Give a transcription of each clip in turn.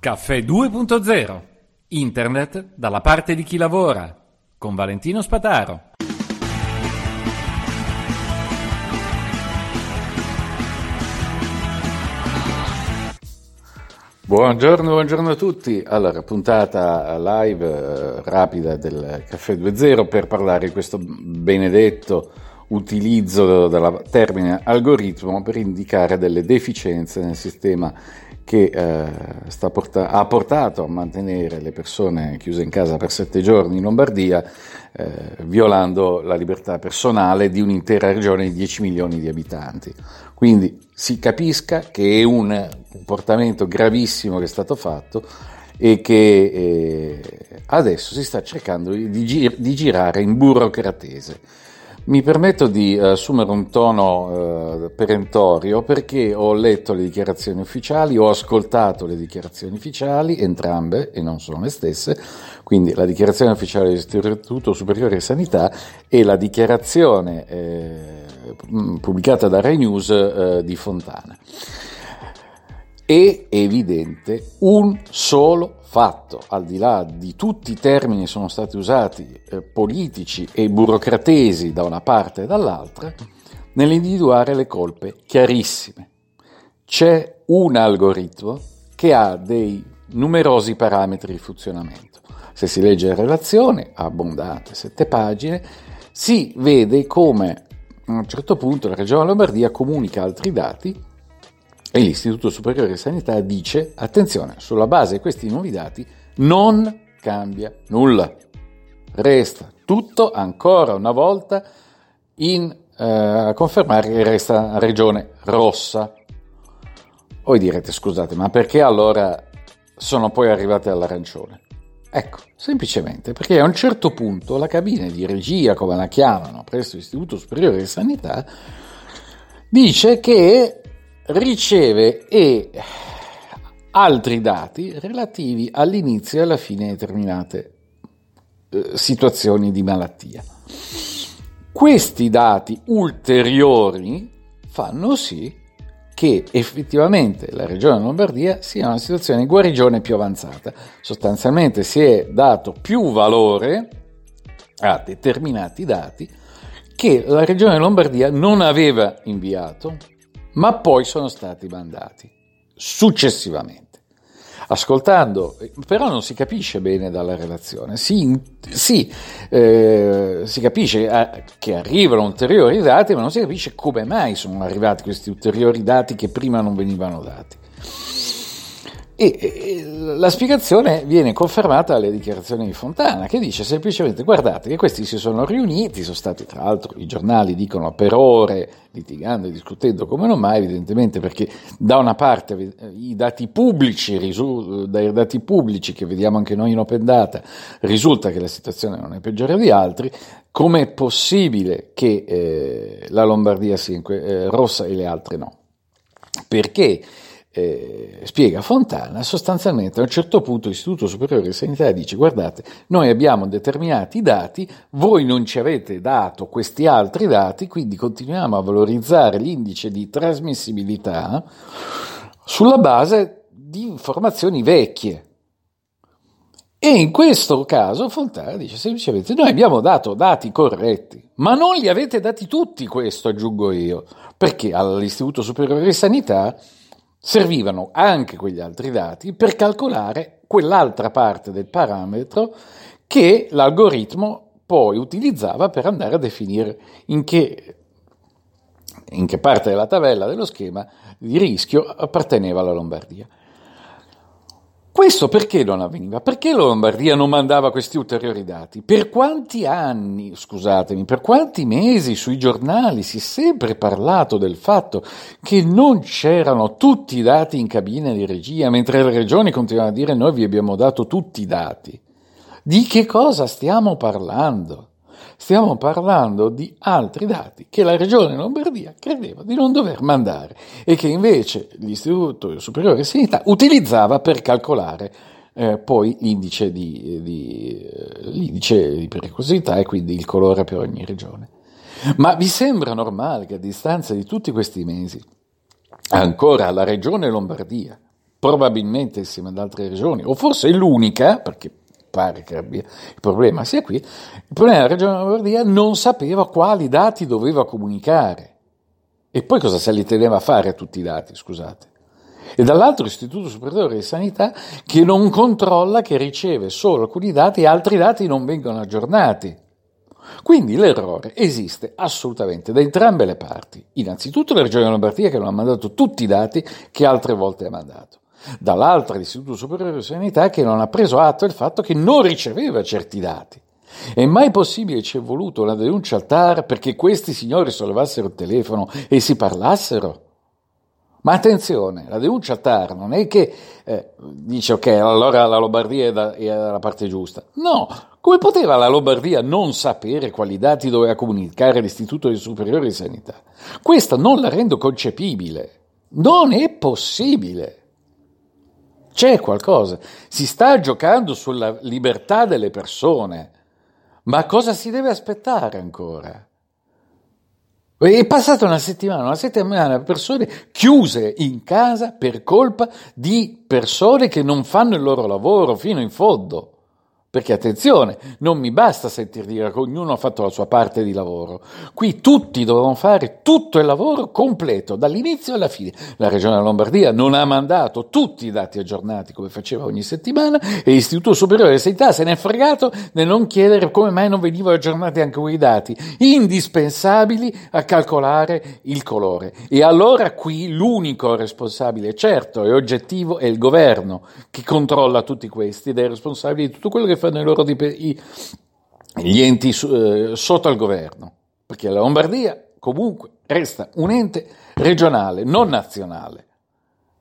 Caffè 2.0 Internet dalla parte di chi lavora con Valentino Spataro. Buongiorno, buongiorno a tutti. Allora, puntata live eh, rapida del Caffè 2.0 per parlare di questo benedetto utilizzo del termine algoritmo per indicare delle deficienze nel sistema che eh, porta- ha portato a mantenere le persone chiuse in casa per sette giorni in Lombardia, eh, violando la libertà personale di un'intera regione di 10 milioni di abitanti. Quindi si capisca che è un comportamento gravissimo che è stato fatto e che eh, adesso si sta cercando di, gir- di girare in burocratese. Mi permetto di eh, assumere un tono eh, perentorio perché ho letto le dichiarazioni ufficiali, ho ascoltato le dichiarazioni ufficiali, entrambe e non sono le stesse, quindi la dichiarazione ufficiale dell'Istituto Superiore di Sanità e la dichiarazione eh, pubblicata da Rai News eh, di Fontana. È evidente un solo fatto, al di là di tutti i termini che sono stati usati, eh, politici e burocratesi da una parte e dall'altra, nell'individuare le colpe chiarissime. C'è un algoritmo che ha dei numerosi parametri di funzionamento. Se si legge la relazione, abbondante, sette pagine, si vede come a un certo punto la Regione Lombardia comunica altri dati e l'Istituto Superiore di Sanità dice, attenzione, sulla base di questi nuovi dati non cambia nulla. Resta tutto ancora una volta in, eh, a confermare che resta regione rossa. Voi direte, scusate, ma perché allora sono poi arrivate all'arancione? Ecco, semplicemente perché a un certo punto la cabina di regia, come la chiamano presso l'Istituto Superiore di Sanità, dice che riceve e altri dati relativi all'inizio e alla fine di determinate eh, situazioni di malattia. Questi dati ulteriori fanno sì che effettivamente la regione Lombardia sia una situazione di guarigione più avanzata. Sostanzialmente si è dato più valore a determinati dati che la regione Lombardia non aveva inviato ma poi sono stati mandati successivamente. Ascoltando, però non si capisce bene dalla relazione, si, si, eh, si capisce eh, che arrivano ulteriori dati, ma non si capisce come mai sono arrivati questi ulteriori dati che prima non venivano dati. E, la spiegazione viene confermata dalle dichiarazioni di Fontana, che dice semplicemente: guardate che questi si sono riuniti, sono stati tra l'altro i giornali dicono per ore litigando e discutendo come non mai, evidentemente perché da una parte i dati pubblici, dai dati pubblici che vediamo anche noi in Open Data, risulta che la situazione non è peggiore di altri. Com'è possibile che eh, la Lombardia sia que- eh, rossa e le altre no? Perché? Eh, spiega Fontana, sostanzialmente a un certo punto l'Istituto Superiore di Sanità dice guardate, noi abbiamo determinati dati, voi non ci avete dato questi altri dati, quindi continuiamo a valorizzare l'indice di trasmissibilità sulla base di informazioni vecchie. E in questo caso Fontana dice semplicemente noi abbiamo dato dati corretti, ma non li avete dati tutti questo, aggiungo io, perché all'Istituto Superiore di Sanità servivano anche quegli altri dati per calcolare quell'altra parte del parametro che l'algoritmo poi utilizzava per andare a definire in che, in che parte della tabella dello schema di rischio apparteneva la Lombardia. Questo perché non avveniva? Perché la Lombardia non mandava questi ulteriori dati? Per quanti anni, scusatemi, per quanti mesi sui giornali si è sempre parlato del fatto che non c'erano tutti i dati in cabina di regia, mentre le regioni continuavano a dire noi vi abbiamo dato tutti i dati. Di che cosa stiamo parlando? Stiamo parlando di altri dati che la Regione Lombardia credeva di non dover mandare e che invece l'Istituto Superiore di Sanità utilizzava per calcolare eh, poi l'indice di, di, eh, l'indice di pericolosità e quindi il colore per ogni regione. Ma vi sembra normale che a distanza di tutti questi mesi ancora la Regione Lombardia, probabilmente insieme ad altre regioni, o forse l'unica, perché pare che abbia il problema sia qui, il problema della Regione Lombardia non sapeva quali dati doveva comunicare. E poi cosa se li teneva a fare tutti i dati, scusate? E dall'altro l'Istituto Superiore di Sanità che non controlla, che riceve solo alcuni dati e altri dati non vengono aggiornati. Quindi l'errore esiste assolutamente da entrambe le parti. Innanzitutto la Regione Lombardia che non ha mandato tutti i dati che altre volte ha mandato dall'altra l'Istituto Superiore di Sanità che non ha preso atto del fatto che non riceveva certi dati. È mai possibile ci è voluto una denuncia al TAR perché questi signori sollevassero il telefono e si parlassero? Ma attenzione, la denuncia al TAR non è che eh, dice ok, allora la Lombardia è, da, è dalla parte giusta. No, come poteva la Lombardia non sapere quali dati doveva comunicare l'Istituto Superiore di Sanità? Questa non la rendo concepibile. Non è possibile. C'è qualcosa, si sta giocando sulla libertà delle persone, ma cosa si deve aspettare ancora? È passata una settimana, una settimana, persone chiuse in casa per colpa di persone che non fanno il loro lavoro fino in fondo. Perché attenzione, non mi basta sentir dire che ognuno ha fatto la sua parte di lavoro. Qui tutti dovevano fare tutto il lavoro completo, dall'inizio alla fine. La Regione Lombardia non ha mandato tutti i dati aggiornati come faceva ogni settimana e l'Istituto Superiore di Sanità se ne è fregato nel non chiedere come mai non venivano aggiornati anche quei dati indispensabili a calcolare il colore. E allora qui l'unico responsabile, certo e oggettivo, è il governo che controlla tutti questi ed è responsabile di tutto quello che fanno i loro dip- i, gli enti eh, sotto al governo, perché la Lombardia comunque resta un ente regionale, non nazionale.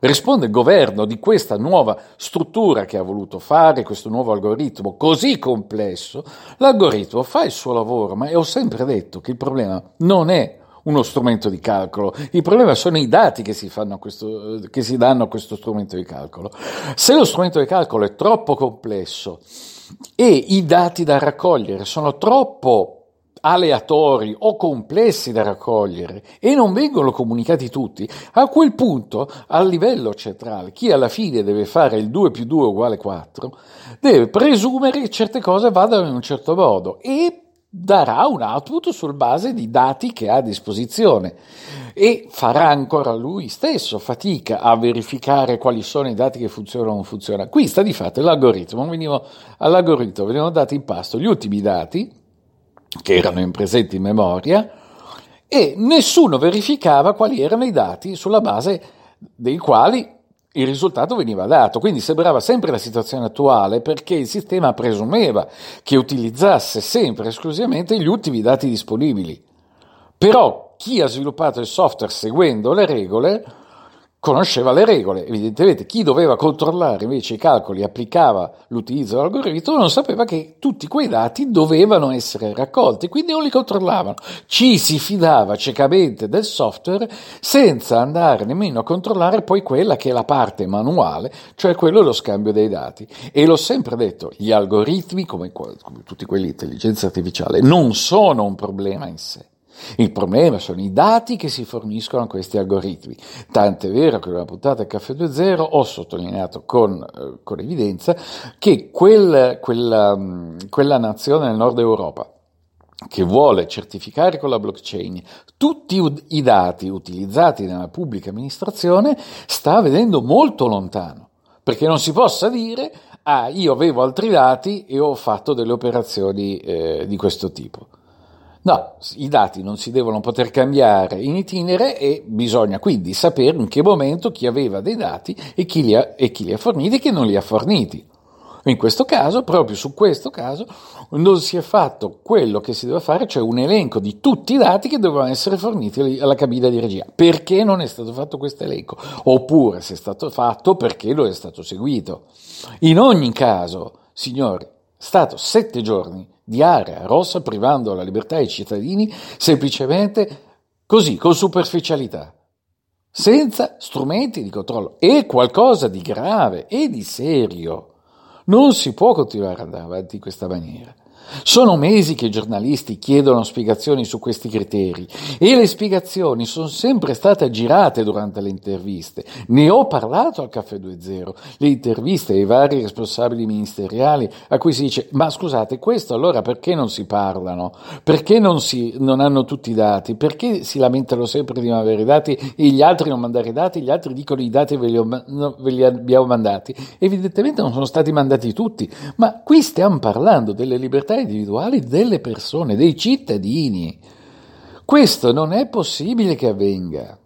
Risponde il governo di questa nuova struttura che ha voluto fare, questo nuovo algoritmo così complesso. L'algoritmo fa il suo lavoro, ma ho sempre detto che il problema non è uno strumento di calcolo. Il problema sono i dati che si, questo, che si, danno a questo strumento di calcolo. Se lo strumento di calcolo è troppo complesso e i dati da raccogliere sono troppo aleatori o complessi da raccogliere e non vengono comunicati tutti, a quel punto a livello centrale chi alla fine deve fare il 2 più 2 uguale 4 deve presumere che certe cose vadano in un certo modo e darà un output sul base di dati che ha a disposizione e farà ancora lui stesso fatica a verificare quali sono i dati che funzionano o non funzionano. Qui sta di fatto l'algoritmo, venivo, all'algoritmo venivano dati in pasto gli ultimi dati che erano in presenti in memoria e nessuno verificava quali erano i dati sulla base dei quali il risultato veniva dato, quindi sembrava sempre la situazione attuale perché il sistema presumeva che utilizzasse sempre esclusivamente gli ultimi dati disponibili. Però chi ha sviluppato il software seguendo le regole conosceva le regole, evidentemente chi doveva controllare invece i calcoli applicava l'utilizzo dell'algoritmo non sapeva che tutti quei dati dovevano essere raccolti, quindi non li controllavano. Ci si fidava ciecamente del software senza andare nemmeno a controllare poi quella che è la parte manuale, cioè quello dello scambio dei dati. E l'ho sempre detto, gli algoritmi, come, come tutti quelli di intelligenza artificiale, non sono un problema in sé il problema sono i dati che si forniscono a questi algoritmi. Tant'è vero che nella puntata Caffè 2.0 ho sottolineato con, eh, con evidenza che quel, quella, quella nazione nel nord Europa che vuole certificare con la blockchain tutti i dati utilizzati nella pubblica amministrazione sta vedendo molto lontano, perché non si possa dire ah io avevo altri dati e ho fatto delle operazioni eh, di questo tipo. No, i dati non si devono poter cambiare in itinere e bisogna quindi sapere in che momento chi aveva dei dati e chi li ha, e chi li ha forniti e chi non li ha forniti. In questo caso, proprio su questo caso, non si è fatto quello che si deve fare, cioè un elenco di tutti i dati che dovevano essere forniti alla cabina di regia. Perché non è stato fatto questo elenco? Oppure se è stato fatto perché lo è stato seguito. In ogni caso, signori, stato sette giorni di area rossa privando la libertà ai cittadini semplicemente così, con superficialità senza strumenti di controllo. È qualcosa di grave e di serio. Non si può continuare ad andare avanti in questa maniera. Sono mesi che i giornalisti chiedono spiegazioni su questi criteri e le spiegazioni sono sempre state aggirate durante le interviste. Ne ho parlato al Caffè 2.0, le interviste ai vari responsabili ministeriali a cui si dice ma scusate questo allora perché non si parlano? Perché non, si, non hanno tutti i dati? Perché si lamentano sempre di non avere i dati e gli altri non mandare i dati? Gli altri dicono i dati ve li, ho, ve li abbiamo mandati. Evidentemente non sono stati mandati tutti, ma qui stiamo parlando delle libertà individuali delle persone, dei cittadini. Questo non è possibile che avvenga.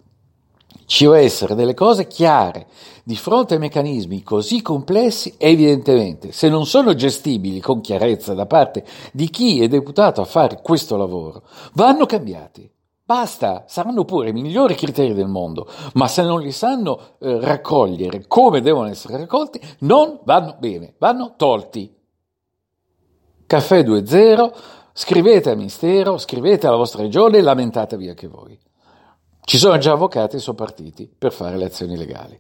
Ci deve essere delle cose chiare di fronte ai meccanismi così complessi, evidentemente, se non sono gestibili con chiarezza da parte di chi è deputato a fare questo lavoro, vanno cambiati. Basta, saranno pure i migliori criteri del mondo, ma se non li sanno eh, raccogliere come devono essere raccolti, non vanno bene, vanno tolti. Caffè 2.0, scrivete al Ministero, scrivete alla vostra regione e lamentatevi anche voi. Ci sono già avvocati e sono partiti per fare le azioni legali.